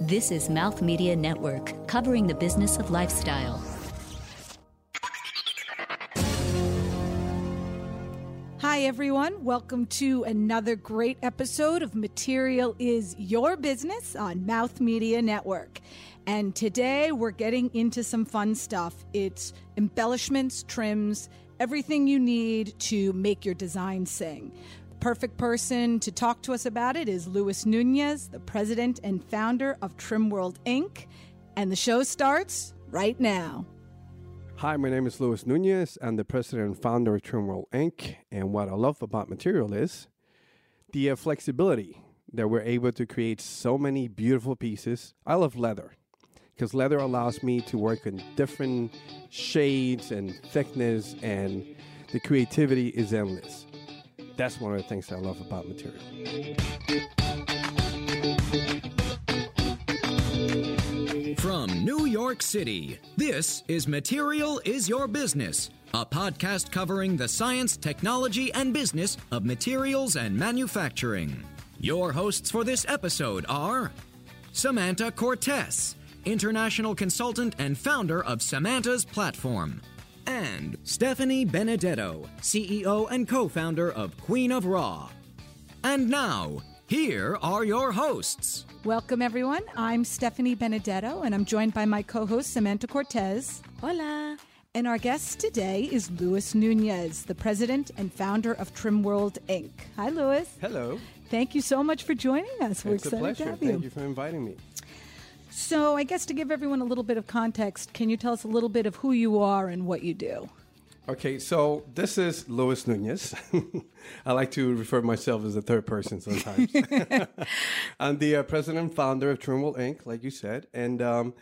This is Mouth Media Network, covering the business of lifestyle. Hi, everyone. Welcome to another great episode of Material is Your Business on Mouth Media Network. And today we're getting into some fun stuff. It's embellishments, trims, everything you need to make your design sing. Perfect person to talk to us about it is Luis Nunez, the president and founder of Trim World Inc. And the show starts right now. Hi, my name is Luis Nunez. I'm the president and founder of Trim World Inc. And what I love about material is the uh, flexibility that we're able to create so many beautiful pieces. I love leather because leather allows me to work in different shades and thickness, and the creativity is endless. That's one of the things I love about material. From New York City, this is Material is Your Business, a podcast covering the science, technology, and business of materials and manufacturing. Your hosts for this episode are Samanta Cortes, international consultant and founder of Samanta's Platform, and Stephanie Benedetto, CEO and co founder of Queen of Raw. And now, here are your hosts. Welcome, everyone. I'm Stephanie Benedetto, and I'm joined by my co host, Samanta Cortes. Hola. And our guest today is Luis Nunez, the president and founder of Trim World Inc. Hi, Luis. Hello. Thank you so much for joining us. We're it's a excited pleasure. to have you. Thank you for inviting me. So, I guess to give everyone a little bit of context, can you tell us a little bit of who you are and what you do? Okay, so this is Luis Nunez. I like to refer to myself as the third person sometimes. I'm the uh, president and founder of Trim World Inc., like you said. And um,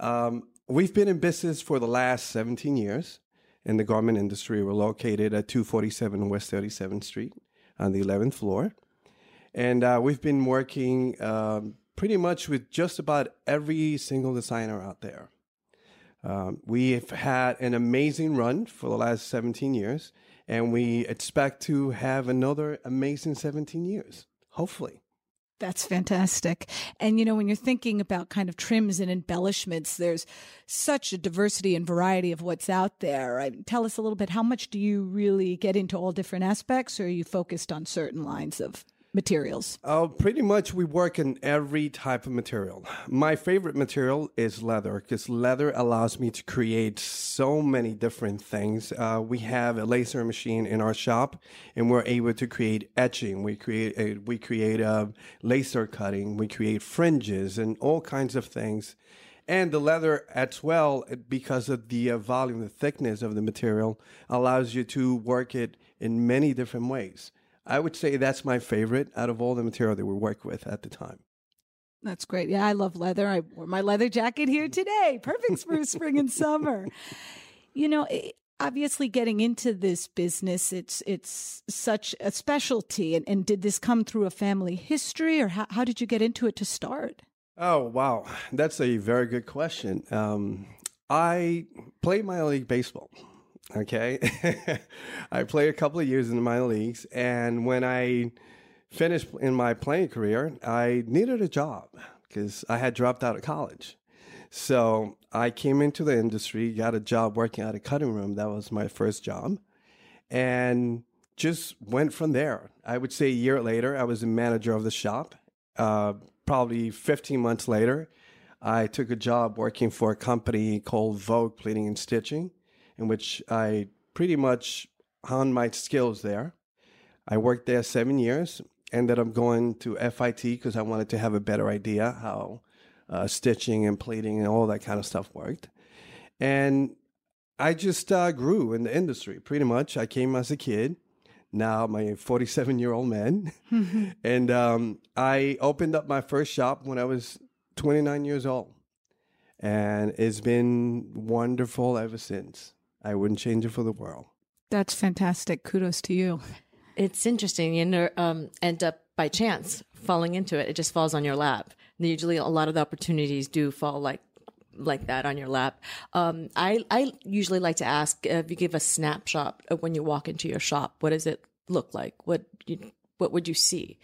um, we've been in business for the last 17 years in the garment industry. We're located at 247 West 37th Street on the 11th floor. And uh, we've been working um, pretty much with just about every single designer out there. Um, we've had an amazing run for the last 17 years, and we expect to have another amazing 17 years, hopefully. That's fantastic. And you know, when you're thinking about kind of trims and embellishments, there's such a diversity and variety of what's out there. I, tell us a little bit, how much do you really get into all different aspects, or are you focused on certain lines of materials? Uh, pretty much, we work in every type of material. My favorite material is leather because leather allows me to create so many different things. Uh, we have a laser machine in our shop, and we're able to create etching. We create a, we create a laser cutting. We create fringes and all kinds of things. And the leather as well, because of the uh, volume, the thickness of the material, allows you to work it in many different ways. I would say that's my favorite out of all the material that we work with at the time. That's great. Yeah, I love leather. I wore my leather jacket here today. Perfect for spring and summer. You know, eh, obviously getting into this business, it's it's such a specialty. And, and did this come through a family history or how, how did you get into it to start? Oh, wow. That's a very good question. Um, I played minor league baseball. Okay. I played a couple of years in minor leagues. And when I finished in my playing career, I needed a job because I had dropped out of college. So I came into the industry, got a job working at a cutting room. That was my first job. And just went from there. I would say a year later, I was the manager of the shop. Uh, probably 15 months later, I took a job working for a company called Vogue Pleating and Stitching in which I pretty much honed my skills there. I worked there seven years. Ended up going to FIT because I wanted to have a better idea how uh, stitching and pleating and all that kind of stuff worked. And I just uh, grew in the industry pretty much. I came as a kid. Now I'm 47 year old man. and um, I opened up my first shop when I was 29 years old. And it's been wonderful ever since. I wouldn't change it for the world. That's fantastic. Kudos to you. It's interesting. You know, um, end up by chance falling into it. It just falls on your lap. And usually, a lot of the opportunities do fall like like that on your lap. Um, I I usually like to ask uh, if you give a snapshot of when you walk into your shop. What does it look like? What you, what would you see?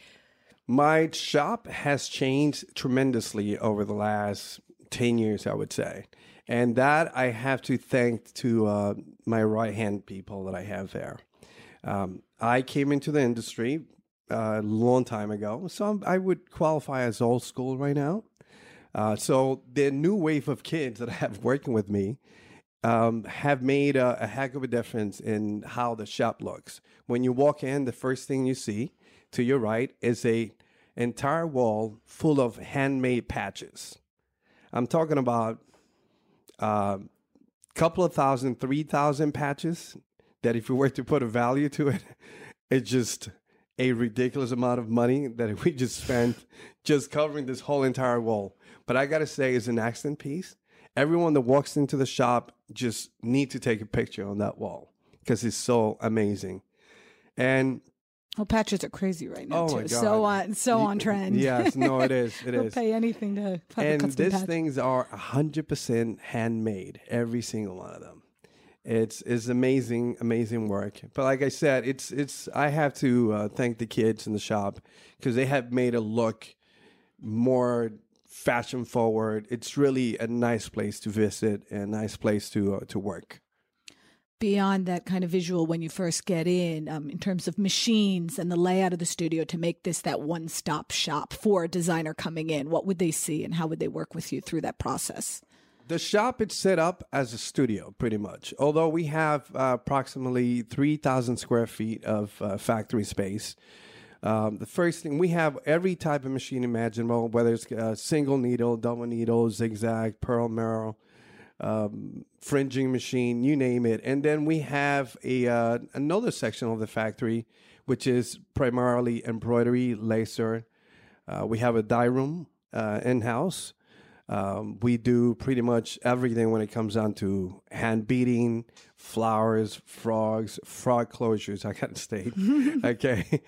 My shop has changed tremendously over the last 10 years, I would say. And that I have to thank to uh, my right hand people that I have there. Um, I came into the industry uh, a long time ago, so I'm, i would qualify as old school right now. Uh, so the new wave of kids that I have working with me um, have made a, a, heck of a difference in how the shop looks. When you walk in, the first thing you see to your right is a entire wall full of handmade patches. I'm talking about a uh, couple of thousand, three thousand patches that if we were to put a value to it, it's just a ridiculous amount of money that we just spent just covering this whole entire wall. But I gotta say, it's an accent piece. Everyone that walks into the shop just need to take a picture on that wall because it's so amazing. And well, patches are crazy right now oh too. So on, so on trend. Yes, no, it is. It is. Pay anything to. and these things are hundred percent handmade. Every single one of them. It's it's amazing, amazing work. But like I said, it's it's. I have to uh, thank the kids in the shop because they have made it look more fashion forward. It's really a nice place to visit and a nice place to uh, to work beyond that kind of visual when you first get in, um, in terms of machines and the layout of the studio to make this that one stop shop for a designer coming in? What would they see and how would they work with you through that process? The shop is set up as a studio, pretty much. Although we have uh, approximately 3,000 square feet of uh, factory space. Um, the first thing we have every type of machine imaginable, whether it's uh, single needle, double needle, zigzag, pearl mirror, um, fringing machine, you name it. And then we have a uh, another section of the factory, which is primarily embroidery, laser. Uh, we have a dye room uh, in house. Um, we do pretty much everything when it comes down to hand beading, flowers, frogs, frog closures. I got to state, okay,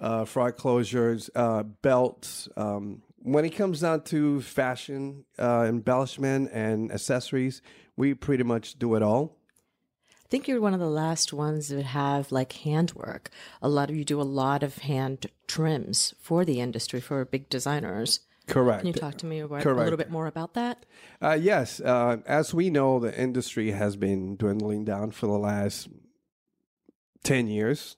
uh, frog closures, uh, belts. Um, when it comes down to fashion, uh, embellishment, and accessories, we pretty much do it all. I think you're one of the last ones that have like handwork. A lot of you do a lot of hand trims for the industry for big designers. Correct. Can you talk to me about, Correct. a little bit more about that? Uh, yes. Uh, as we know, the industry has been dwindling down for the last 10 years.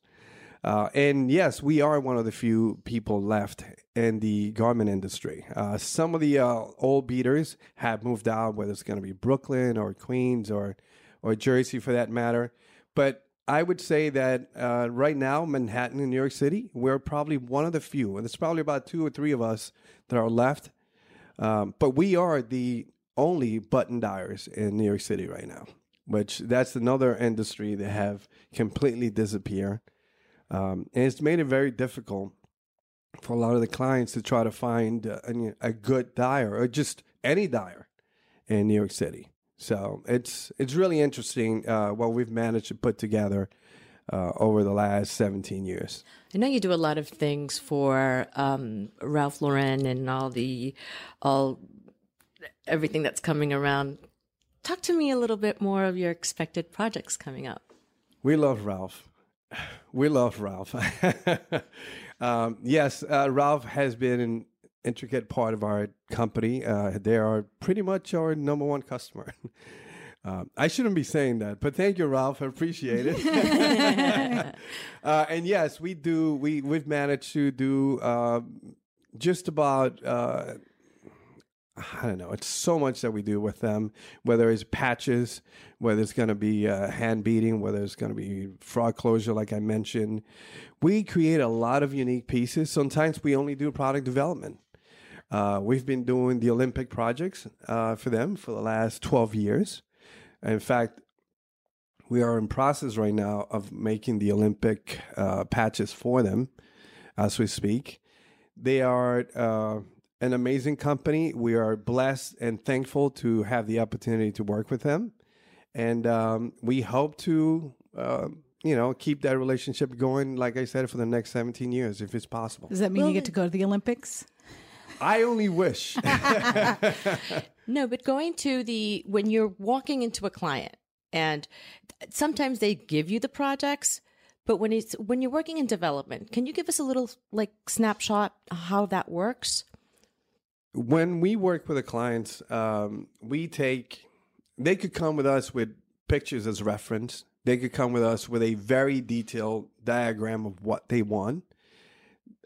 Uh, and yes, we are one of the few people left in the garment industry. Uh, some of the uh, old beaders have moved out, whether it's going to be Brooklyn or Queens or or Jersey for that matter. But I would say that uh, right now, Manhattan in New York City, we're probably one of the few, and there's probably about two or three of us that are left. Um, but we are the only button dyers in New York City right now, which that's another industry that have completely disappeared. Um, and it's made it very difficult for a lot of the clients to try to find a, a good dyer or just any dyer in New York City. So it's it's really interesting uh, what we've managed to put together uh, over the last 17 years. I know you do a lot of things for um, Ralph Lauren and all the all everything that's coming around. Talk to me a little bit more of your expected projects coming up. We love Ralph. We love Ralph. um, yes, uh, Ralph has been an intricate part of our company. Uh, they are pretty much our number one customer. Um, I shouldn't be saying that, but thank you, Ralph. I appreciate it. uh, and yes, we do. We we've managed to do uh, just about uh, I don't know. It's so much that we do with them, whether it's patches, whether it's going to be uh, hand beading, whether it's going to be frog closure, like I mentioned. We create a lot of unique pieces. Sometimes we only do product development. Uh, we've been doing the Olympic projects uh, for them for the last 12 years. In fact, we are in process right now of making the Olympic uh, patches for them as we speak. They are uh, an amazing company. We are blessed and thankful to have the opportunity to work with them, and um, we hope to, uh, you know, keep that relationship going. Like I said, for the next seventeen years, if it's possible. Does that mean Well, you get to go to the Olympics? I only wish. No, but going to the when you're walking into a client and sometimes they give you the projects, But when it's when you're working in development, can you give us a little like snapshot how that works? when we work with the clients, um, we take, they could come with us with pictures as reference. They could come with us with a very detailed diagram of what they want.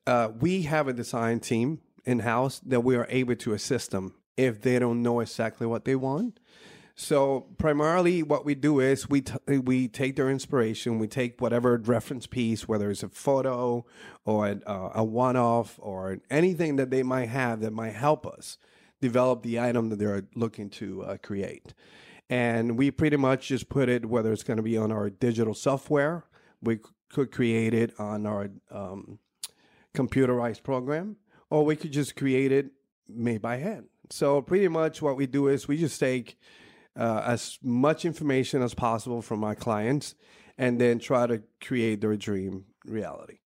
Uh, we have a design team in house that we are able to assist them if they don't know exactly what they want. So primarily, what we do is we t- we take their inspiration, we take whatever reference piece, whether it's a photo or a, uh, a one-off or anything that they might have that might help us develop the item that they're looking to uh, create, and we pretty much just put it whether it's going to be on our digital software, we could create it on our um, computerized program, or we could just create it made by hand. So pretty much what we do is we just take uh, as much information as possible from our clients and then try to create their dream reality.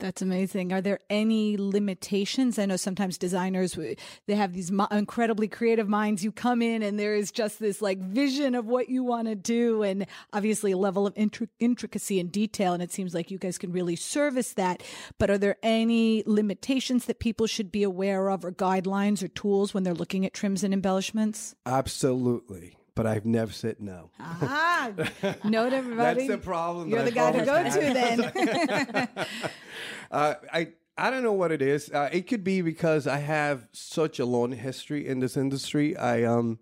That's amazing. Are there any limitations? I know sometimes designers they have these incredibly creative minds. You come in and there is just this like vision of what you want to do, and obviously a level of intric- intricacy and detail. And it seems like you guys can really service that. But are there any limitations that people should be aware of, or guidelines or tools when they're looking at trims and embellishments? Absolutely but I've never said no. Ah, note everybody. That's the problem. You're the guy to go to then. uh, I I don't know what it is. Uh, it could be because I have such a long history in this industry. I um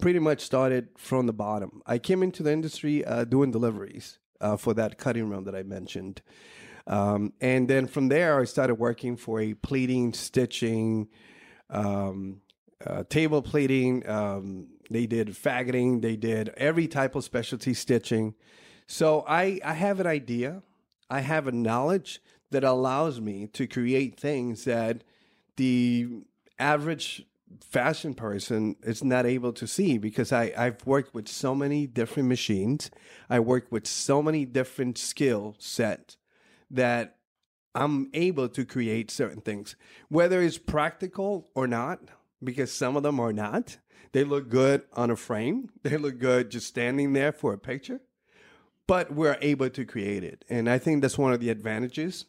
pretty much started from the bottom. I came into the industry uh, doing deliveries uh, for that cutting room that I mentioned. Um, and then from there, I started working for a pleating, stitching, um, uh, table pleating, um, they did faggoting. They did every type of specialty stitching. So I, I have an idea. I have a knowledge that allows me to create things that the average fashion person is not able to see because I, I've worked with so many different machines. I work with so many different skill set that I'm able to create certain things, whether it's practical or not, because some of them are not. They look good on a frame. They look good just standing there for a picture. But we're able to create it. And I think that's one of the advantages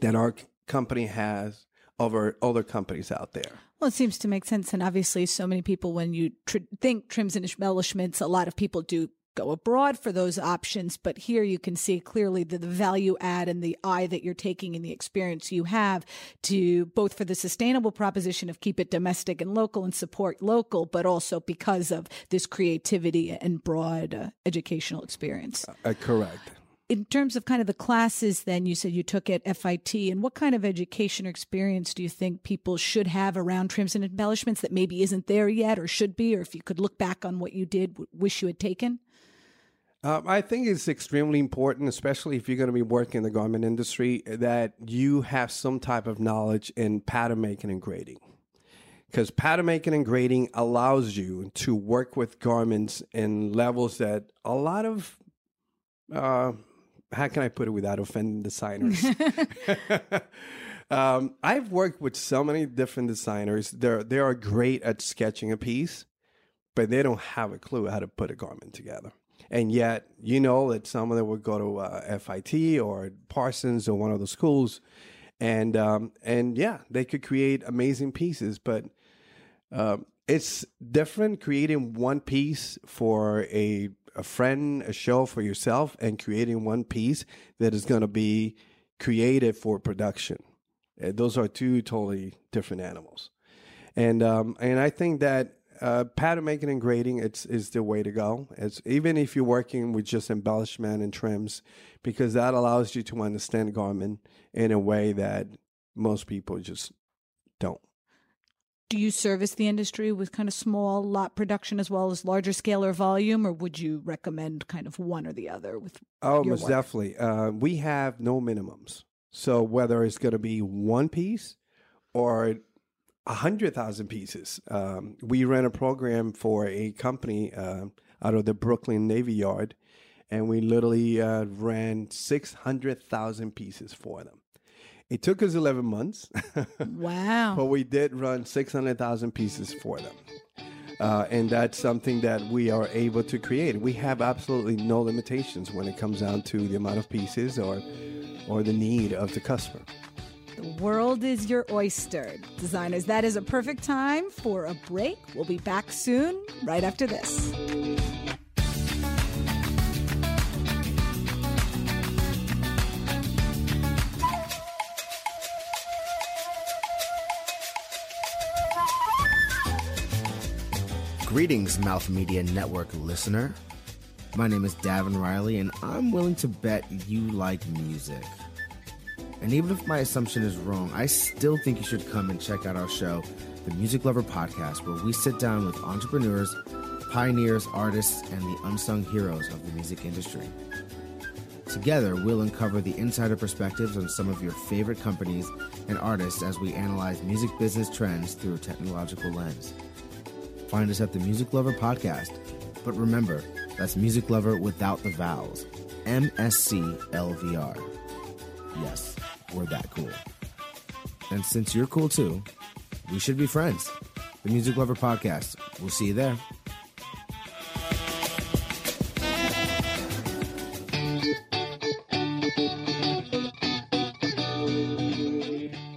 that our company has over other companies out there. Well, it seems to make sense. And obviously, so many people, when you tr- think trims and embellishments, a lot of people do go abroad for those options. But here you can see clearly the, the value add and the eye that you're taking and the experience you have to both for the sustainable proposition of keep it domestic and local and support local, but also because of this creativity and broad uh, educational experience. Uh, correct in terms of kind of the classes then you said you took at FIT and what kind of education or experience do you think people should have around trims and embellishments that maybe isn't there yet or should be or if you could look back on what you did wish you had taken um, I think it's extremely important, especially if you're going to be working in the garment industry, that you have some type of knowledge in pattern making and grading. Because pattern making and grading allows you to work with garments in levels that a lot of, uh, how can I put it without offending designers? um, I've worked with so many different designers. They're, they are great at sketching a piece, but they don't have a clue how to put a garment together. And yet, you know that some of them would go to uh, FIT or Parsons or one of the schools, and um, and yeah, they could create amazing pieces. But uh, it's different creating one piece for a a friend, a show for yourself, and creating one piece that is going to be created for production. Uh, those are two totally different animals, and um, and I think that uh, pattern making and grading it's is the way to go. It's even if you're working with just embellishment and trims, because that allows you to understand garment in a way that most people just don't. Do you service the industry with kind of small lot production as well as larger scale or volume, or would you recommend kind of one or the other? With oh, most work? definitely. Uh, we have no minimums, so whether it's going to be one piece or a hundred thousand pieces. Um, we ran a program for a company uh, out of the Brooklyn Navy Yard, and we literally uh, ran six hundred thousand pieces for them. It took us eleven months. wow! but we did run six hundred thousand pieces for them. Uh, and that's something that we are able to create. We have absolutely no limitations when it comes down to the amount of pieces or, or the need of the customer. World is your oyster. Designers, that is a perfect time for a break. We'll be back soon, right after this. Greetings, Mouth Media Network listener. My name is Davin Riley, and I'm willing to bet you like music. And even if my assumption is wrong, I still think you should come and check out our show, the Music Lover Podcast, where we sit down with entrepreneurs, pioneers, artists, and the unsung heroes of the music industry. Together, we'll uncover the insider perspectives on some of your favorite companies and artists as we analyze music business trends through a technological lens. Find us at the Music Lover Podcast. But remember, that's Music Lover without the vowels. M S C L V R. Yes, we're that cool. And since you're cool too, we should be friends. The Music Lover Podcast. We'll see you there.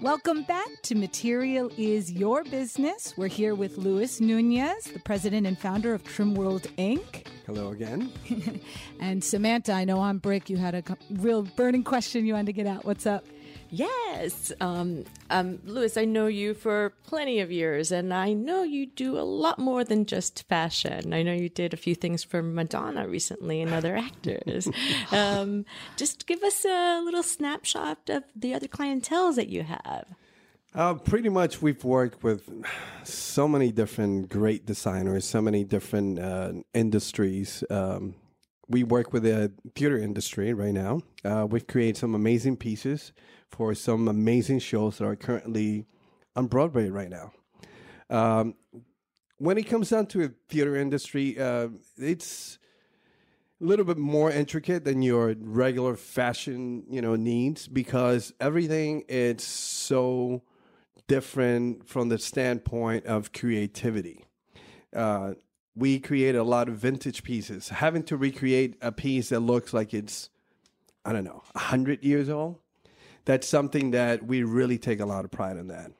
Welcome back to Material is Your Business. We're here with Luis Nunez, the president and founder of Trim World Inc. Hello again. And Samanta, I know on break you had a real burning question you wanted to get out. What's up? Yes. Um, um, Lewis, I know you for plenty of years, and I know you do a lot more than just fashion. I know you did a few things for Madonna recently and other actors. um, just give us a little snapshot of the other clientels that you have. Uh, pretty much, we've worked with so many different great designers, so many different uh, industries. Um, we work with the theater industry right now. Uh, we've created some amazing pieces for some amazing shows that are currently on Broadway right now. Um, when it comes down to the theater industry, uh, it's a little bit more intricate than your regular fashion, you know, needs because everything is so different from the standpoint of creativity. Uh, we create a lot of vintage pieces. Having to recreate a piece that looks like it's, I don't know, 100 years old, that's something that we really take a lot of pride in that.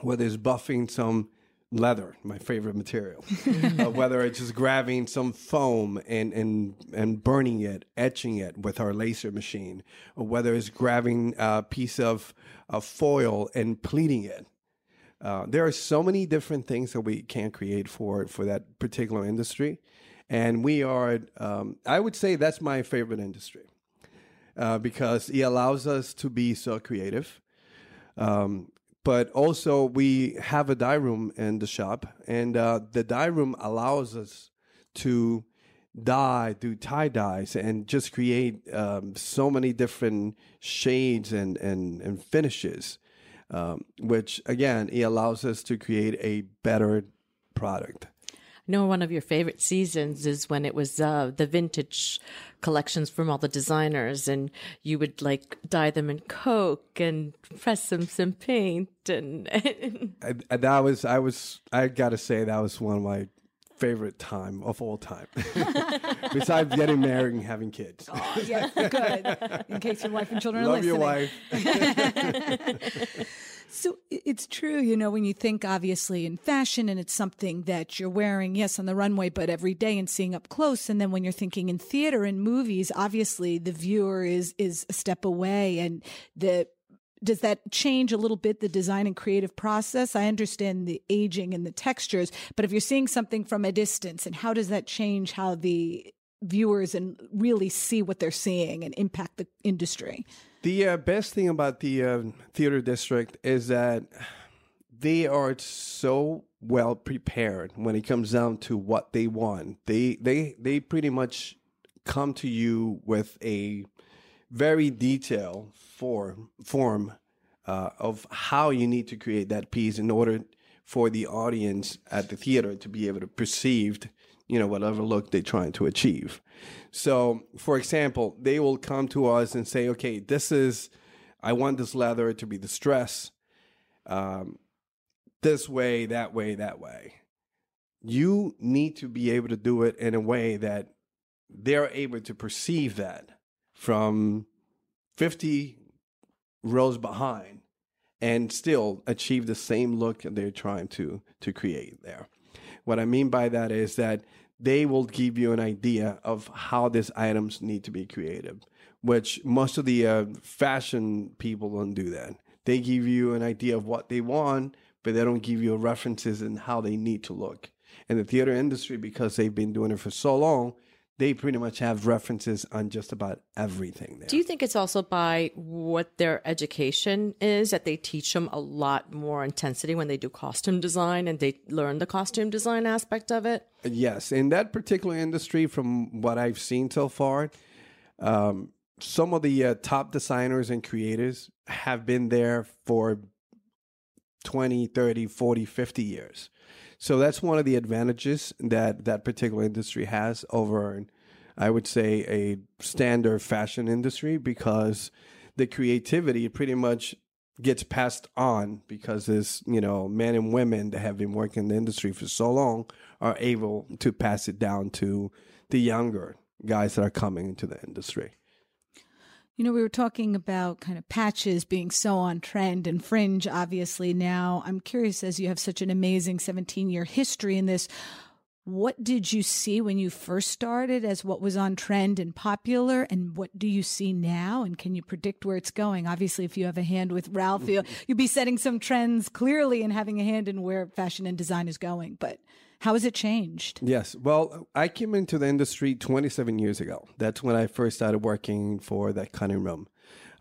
Whether it's buffing some leather, my favorite material, uh, whether it's just grabbing some foam and, and, and burning it, etching it with our laser machine, or whether it's grabbing a piece of, of foil and pleating it. Uh, there are so many different things that we can create for for that particular industry, and we are. Um, I would say that's my favorite industry uh, because it allows us to be so creative. Um, but also, we have a dye room in the shop, and uh, the dye room allows us to dye, do tie dyes, and just create um, so many different shades and and, and finishes um, which again it allows us to create a better product. I know one of your favorite seasons is when it was uh, the vintage collections from all the designers, and you would like dye them in Coke and press them some paint, and And, and that was I was I got to say that was one of my favorite time of all time. Besides getting married and having kids. Oh, yes, good. In case your wife and children are Love your wife. So it's true, you know, when you think obviously in fashion and it's something that you're wearing, yes, on the runway, but every day and seeing up close. And then when you're thinking in theater and movies, obviously the viewer is is a step away and the does that change a little bit the design and creative process? I understand the aging and the textures, but if you're seeing something from a distance, and how does that change how the viewers and really see what they're seeing and impact the industry? The uh, best thing about the uh, theater district is that they are so well prepared when it comes down to what they want. They they they pretty much come to you with a very detailed form form uh, of how you need to create that piece in order for the audience at the theater to be able to perceive you know whatever look they're trying to achieve so for example they will come to us and say okay this is i want this leather to be distressed um, this way that way that way you need to be able to do it in a way that they're able to perceive that from 50 rows behind and still achieve the same look they're trying to to create there. What I mean by that is that they will give you an idea of how these items need to be created, which most of the uh, fashion people don't do that. They give you an idea of what they want, but they don't give you references in how they need to look. And the theater industry, because they've been doing it for so long, they pretty much have references on just about everything there. Do you think it's also by what their education is that they teach them a lot more intensity when they do costume design and they learn the costume design aspect of it? Yes, in that particular industry, from what I've seen so far, um, some of the uh, top designers and creators have been there for 20, 30, 40, 50 years. So that's one of the advantages that that particular industry has over, I would say, a standard fashion industry because the creativity pretty much gets passed on because this, you know, men and women that have been working in the industry for so long are able to pass it down to the younger guys that are coming into the industry. You know, we were talking about kind of patches being so on trend and fringe, obviously. Now, I'm curious, as you have such an amazing 17 year history in this, what did you see when you first started as what was on trend and popular? And what do you see now? And can you predict where it's going? Obviously, if you have a hand with Ralph, you'll, you'll be setting some trends clearly and having a hand in where fashion and design is going. But how has it changed? Yes. Well, I came into the industry 27 years ago. That's when I first started working for that cutting room.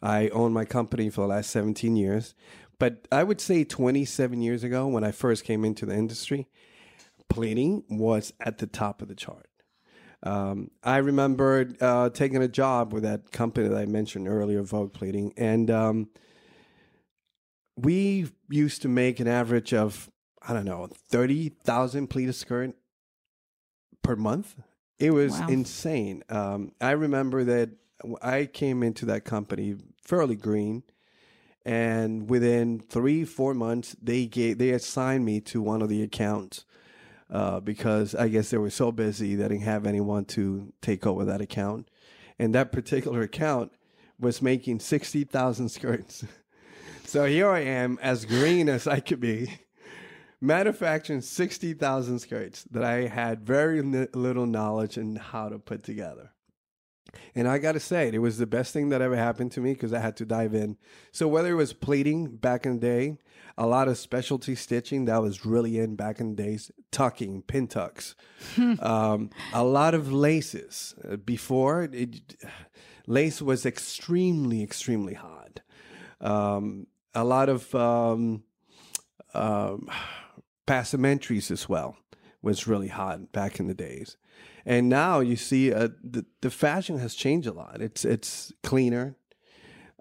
I owned my company for the last 17 years. But I would say 27 years ago, when I first came into the industry, pleating was at the top of the chart. Um, I remember uh, taking a job with that company that I mentioned earlier, Vogue Pleating, and um, we used to make an average of I don't know, 30,000 pleated skirt per month. It was wow. insane. Um, I remember that I came into that company fairly green, and within three, four months, they gave they assigned me to one of the accounts uh, because I guess they were so busy they didn't have anyone to take over that account, and that particular account was making sixty thousand skirts. so here I am, as green as I could be manufacturing 60,000 skirts that I had very little knowledge in how to put together. And I got to say, it was the best thing that ever happened to me because I had to dive in. So, whether it was pleating back in the day, a lot of specialty stitching that was really in back in the days, tucking, pin tucks, um, a lot of laces. Uh, before, it, lace was extremely, extremely hot. Um, a lot of um, passementeries as well was really hot back in the days. And now you see uh, the the fashion has changed a lot. It's it's cleaner.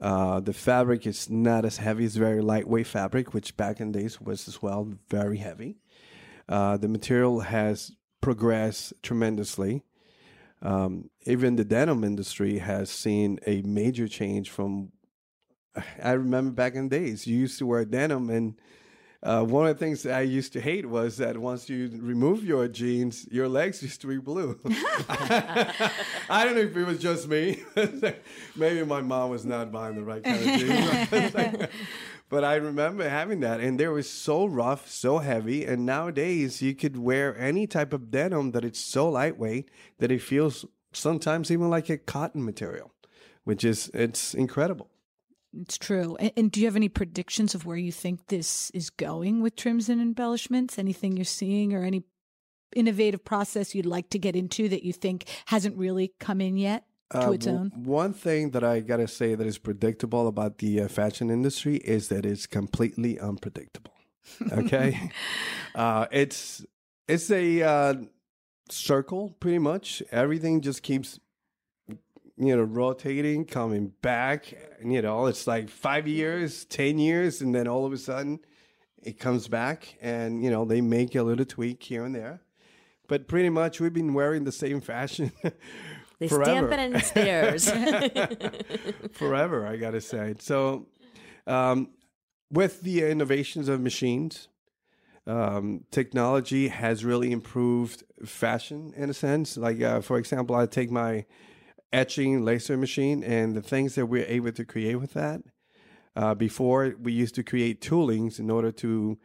Uh, the fabric is not as heavy. It's very lightweight fabric, which back in days was as well very heavy. Uh, the material has progressed tremendously. Um, even the denim industry has seen a major change from. I remember back in the days, you used to wear denim and uh, one of the things that I used to hate was that once you remove your jeans, your legs used to be blue. I don't know if it was just me. Maybe my mom was not buying the right kind of jeans. but I remember having that, and they were so rough, so heavy. And nowadays, you could wear any type of denim that it's so lightweight that it feels sometimes even like a cotton material, which is it's incredible. It's true. And, and, do you have any predictions of where you think this is going with trims and embellishments? Anything you're seeing or any innovative process you'd like to get into that you think hasn't really come in yet to uh, its own? One thing that I got to say that is predictable about the uh, fashion industry is that it's completely unpredictable. Okay? uh, it's it's a uh, circle pretty much. Everything just keeps you know, rotating, coming back. And, you know, it's like five years, 10 years, and then all of a sudden it comes back and, you know, they make a little tweak here and there. But pretty much we've been wearing the same fashion. they forever. stamp it in stairs. forever, I got to say. So, um, with the innovations of machines, um, technology has really improved fashion in a sense. Like, uh, for example, I take my etching laser machine and the things that we're able to create with that. Uh, before, we used to create toolings in order to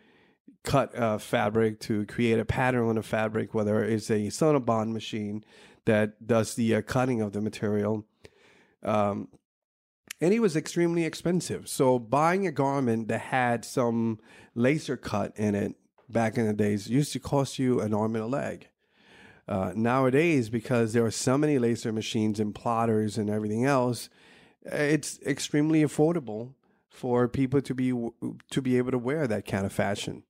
cut uh, fabric, to create a pattern on a fabric, whether it's a Sonobond machine that does the uh, cutting of the material. Um, and it was extremely expensive. So buying a garment that had some laser cut in it back in the days used to cost you an arm and a leg. Uh, nowadays, because there are so many laser machines and plotters and everything else, it's extremely affordable for people to be to be able to wear that kind of fashion.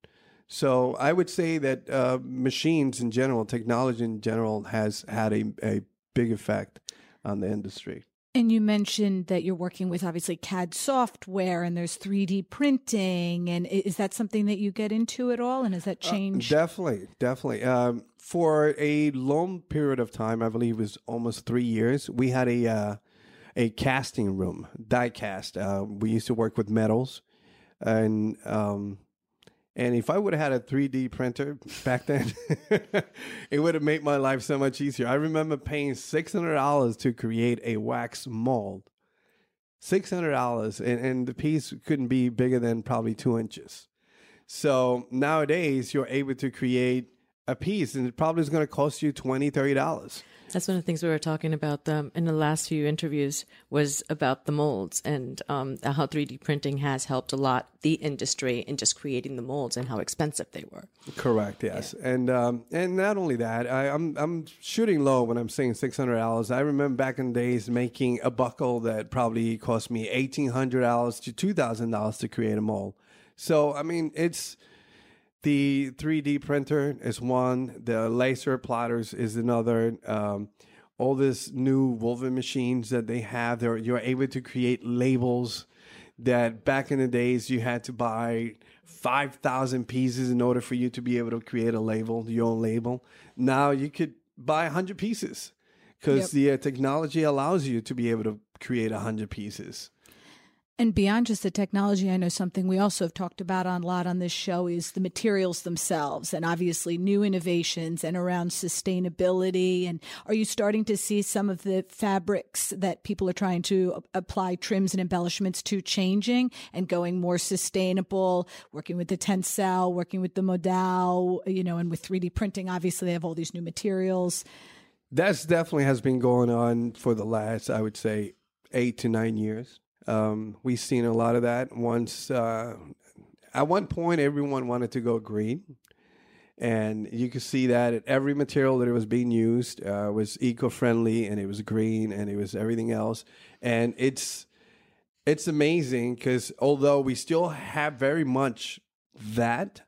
So I would say that uh, machines in general, technology in general, has had a, a big effect on the industry. And you mentioned that you're working with obviously CAD software and there's 3D printing. And is that something that you get into at all? And has that Uh, changed? definitely, definitely. Um, for a long period of time, I believe it was almost three years, we had a uh, a casting room, die cast. Uh, we used to work with metals, and um, and if I would have had a 3D printer back then, it would have made my life so much easier. I remember paying six hundred dollars to create a wax mold. Six hundred dollars, and, and the piece couldn't be bigger than probably two inches. So nowadays, you're able to create a piece, and it probably is going to cost you twenty, thirty dollars. That's one of the things we were talking about um, in the last few interviews was about the molds and um, how 3D printing has helped a lot the industry in just creating the molds and how expensive they were. Correct. Yes, and um, and not only that, I, I'm I'm shooting low when I'm saying six hundred dollars. I remember back in the days making a buckle that probably cost me eighteen hundred dollars to two thousand dollars to create a mold. So I mean, it's the 3D printer is one. The laser plotters is another. Um, all this new woven machines that they have, they're, you're able to create labels that back in the days you had to buy 5,000 pieces in order for you to be able to create a label, your own label. Now you could buy 100 pieces because the uh, technology allows you to be able to create 100 pieces. And beyond just the technology, I know something we also have talked about a lot on this show is the materials themselves and obviously new innovations and around sustainability. And are you starting to see some of the fabrics that people are trying to apply trims and embellishments to changing and going more sustainable, working with the Tencel, working with the Modal, you know, and with 3D printing? Obviously, they have all these new materials. That's definitely has been going on for the last, I would say, eight to nine years. Um, we've seen a lot of that. Once, uh, at one point, everyone wanted to go green, and you could see that at every material that was being used uh, was eco-friendly, and it was green, and it was everything else. And it's it's amazing because although we still have very much that,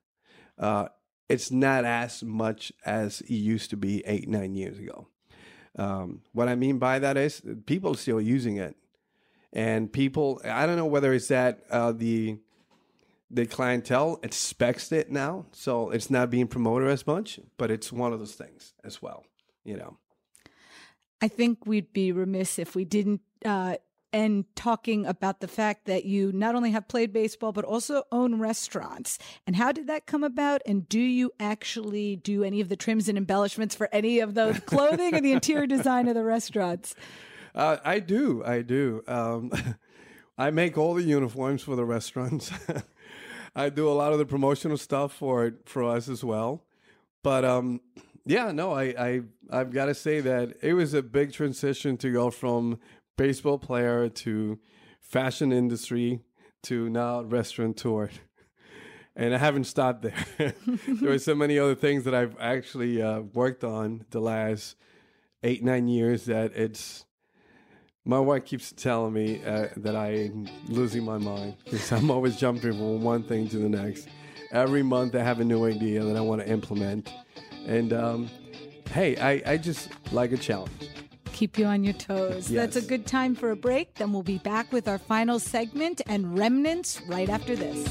uh, it's not as much as it used to be eight nine years ago. Um, what I mean by that is people are still using it and people i don't know whether it's that uh, the the clientele expects it now so it's not being promoted as much but it's one of those things as well you know I think we'd be remiss if we didn't uh, end talking about the fact that you not only have played baseball, but also own restaurants. And how did that come about? And do you actually do any of the trims and embellishments for any of the clothing and the interior design of the restaurants? Uh, i do i do. Um, i make all the uniforms for the restaurants. I do a lot of the promotional stuff for for us as well. But um yeah no i i i've got to say that it was a big transition to go from baseball player to fashion industry to now restaurateur and i haven't stopped there. There are so many other things that i've actually uh, worked on the last eight nine years that it's my wife keeps telling me uh, that I'm losing my mind because I'm always jumping from one thing to the next. Every month I have a new idea that I want to implement. And um, hey, I, I just like a challenge. Keep you on your toes. That's a good time for a break. Then we'll be back with our final segment and remnants right after this.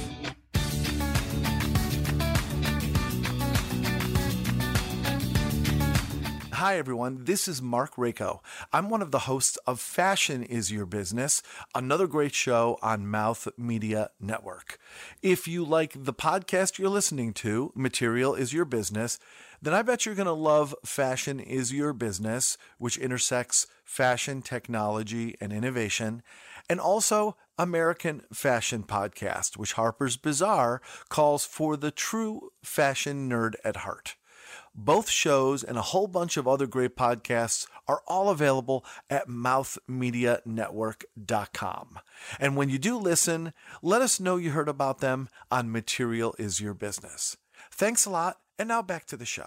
Hi, everyone. This is Mark Rako. I'm one of the hosts of Fashion is Your Business, another great show on Mouth Media Network. If you like the podcast you're listening to, Material is Your Business, then I bet you're going to love Fashion is Your Business, which intersects fashion, technology, and innovation, and also American Fashion Podcast, which Harper's Bazaar calls for the true fashion nerd at heart. Both shows and a whole bunch of other great podcasts are all available at mouthmedianetwork.com. And when you do listen, let us know you heard about them on Material is Your Business. Thanks a lot, and now back to the show.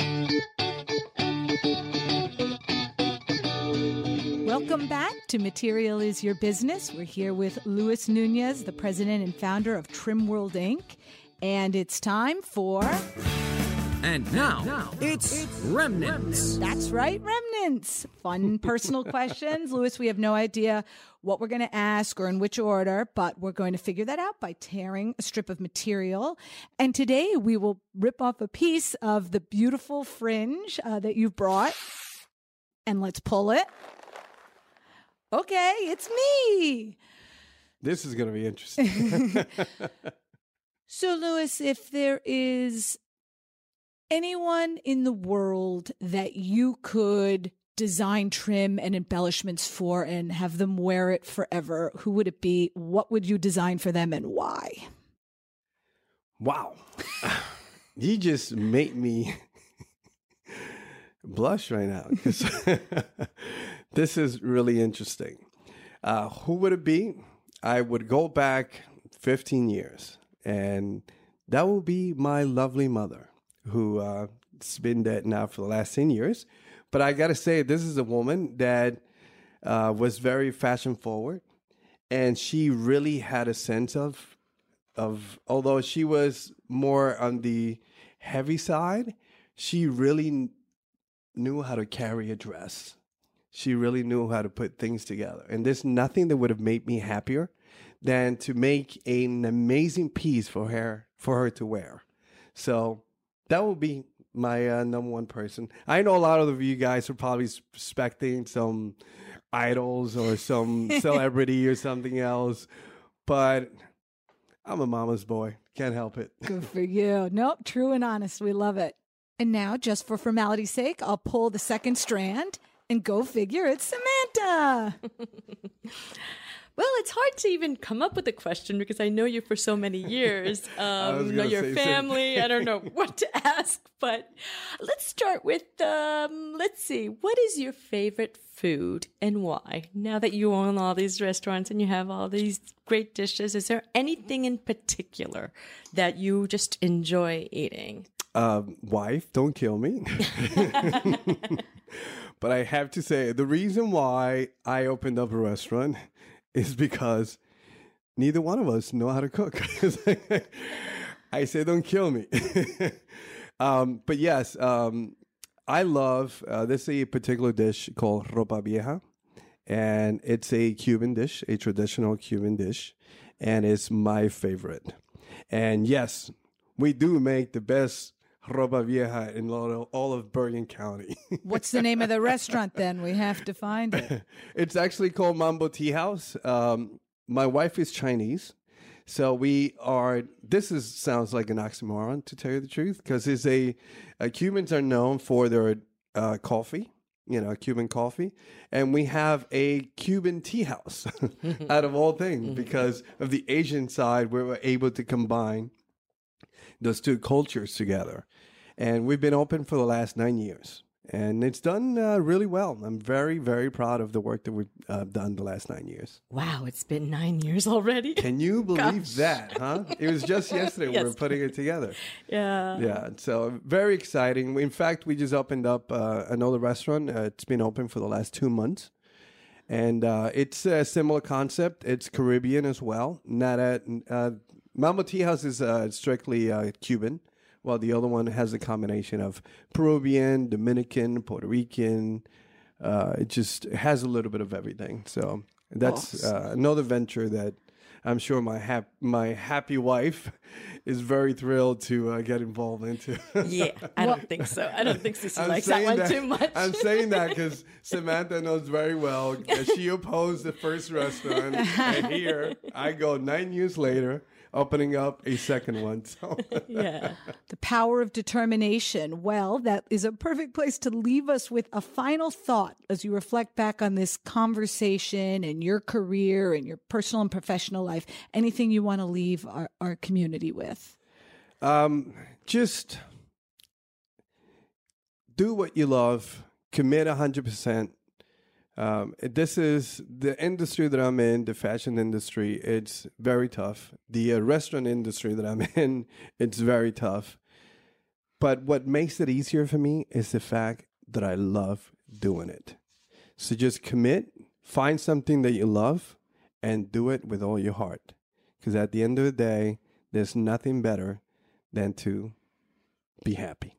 Welcome back to Material is Your Business. We're here with Louis Nunez, the president and founder of Trim World Inc. And it's time for. And now, it's Remnants. That's right, remnants. Fun personal questions. Louis, we have no idea what we're going to ask or in which order, but we're going to figure that out by tearing a strip of material. And today we will rip off a piece of the beautiful fringe uh, that you've brought. And let's pull it. Okay, it's me. This is going to be interesting. So, Louis, if there is anyone in the world that you could design trim and embellishments for and have them wear it forever, who would it be? What would you design for them and why? wow. you just make me blush right now 'cause this is really interesting. Uh, who would it be? I would go back 15 years, and that would be my lovely mother, who uh, has been dead now for the last 10 years. But I got to say, this is a woman that uh, was very fashion forward, and she really had a sense of of although she was more on the heavy side, she really kn- knew how to carry a dress. She really knew how to put things together. And there's nothing that would have made me happier than to make an amazing piece for her for her to wear. So that would be my uh, number one person. I know a lot of you guys are probably s- expecting some idols or some celebrity or something else, but I'm a mama's boy. Can't help it. Good for you. Nope, true and honest. We love it. And now, just for formality's sake, I'll pull the second strand and go figure it's Samanta. It's hard to even come up with a question because I know you for so many years. Um, know your family. I don't know what to ask, but let's start with um, let's see. What is your favorite food and why? Now that you own all these restaurants and you have all these great dishes, is there anything in particular that you just enjoy eating? um, wife, don't kill me. but I have to say, the reason why I opened up a restaurant is because neither one of us know how to cook. I say, don't kill me. um, but yes, um, I love uh, this is a particular dish called ropa vieja, and it's a Cuban dish, a traditional Cuban dish, and it's my favorite. And yes, we do make the best ropa vieja in all of, Bergen County. What's the name of the restaurant then? We have to find it. it's actually called Mambo Tea House. Um, my wife is Chinese. So we are. This is sounds like an oxymoron to tell you the truth, because it's a, uh, Cubans are known for their uh, coffee, you know, Cuban coffee, and we have a Cuban tea house out of all things because of the Asian side, we were able to combine those two cultures together. And we've been open for the last nine years. And it's done uh, really well. I'm very, very proud of the work that we've uh, done the last nine years. Wow, it's been nine years already. Can you believe Gosh. that, huh? It was just yesterday we were putting it together. yeah. Yeah, so very exciting. In fact, we just opened up uh, another restaurant. Uh, it's been open for the last two months. And uh, it's a similar concept. It's Caribbean as well. Not at uh, Mambo Tea House is uh, strictly uh, Cuban, while the other one has a combination of Peruvian, Dominican, Puerto Rican. Uh, it just has a little bit of everything. So that's uh, another venture that I'm sure my hap- my happy wife is very thrilled to uh, get involved into. Yeah, I don't think so. I don't think Cece I'm likes that one too much. I'm saying that because Samanta knows very well. that She opposed the first restaurant, and here I go nine years later, opening up a second one. So yeah. The power of determination. Well, that is a perfect place to leave us with a final thought as you reflect back on this conversation and your career and your personal and professional life. Anything you want to leave our, our community with? um, just do what you love, commit 100%. Um, this is the industry that I'm in, the fashion industry. It's very tough. The uh, restaurant industry that I'm in, it's very tough. But what makes it easier for me is the fact that I love doing it. So just commit, find something that you love, and do it with all your heart. Because at the end of the day, there's nothing better than to be happy.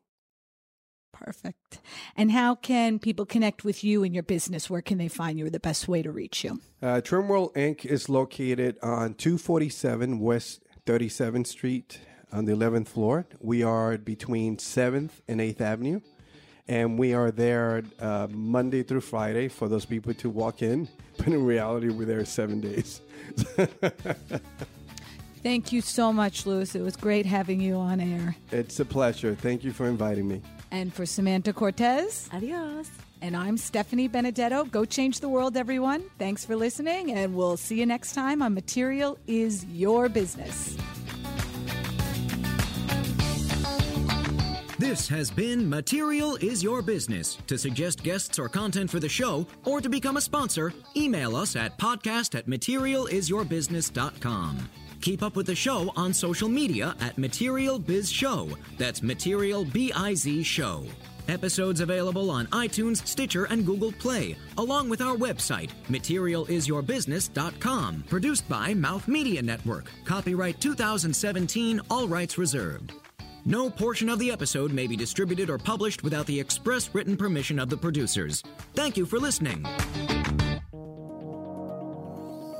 Perfect. And how can people connect with you and your business? Where can they find you? Or the best way to reach you? Uh, Trimworld Inc. is located on 247 West 37th Street on the 11th floor. We are between 7th and 8th Avenue. And we are there uh, Monday through Friday for those people to walk in. But in reality, we're there seven days. Thank you so much, Louis. It was great having you on air. it's a pleasure. Thank you for inviting me. And for Samanta Cortes, Adios. and I'm Stephanie Benedetto. Go change the world, everyone. Thanks for listening, and we'll see you next time on Material is Your Business. This has been Material is Your Business. To suggest guests or content for the show, or to become a sponsor, email us at podcast at materialisyourbusiness.com. Keep up with the show on social media at Material Biz Show. That's Material B I Z Show. Episodes available on iTunes, Stitcher, and Google Play, along with our website, materialisyourbusiness.com. Produced by Mouth Media Network. Copyright 2017, all rights reserved. No portion of the episode may be distributed or published without the express written permission of the producers. Thank you for listening.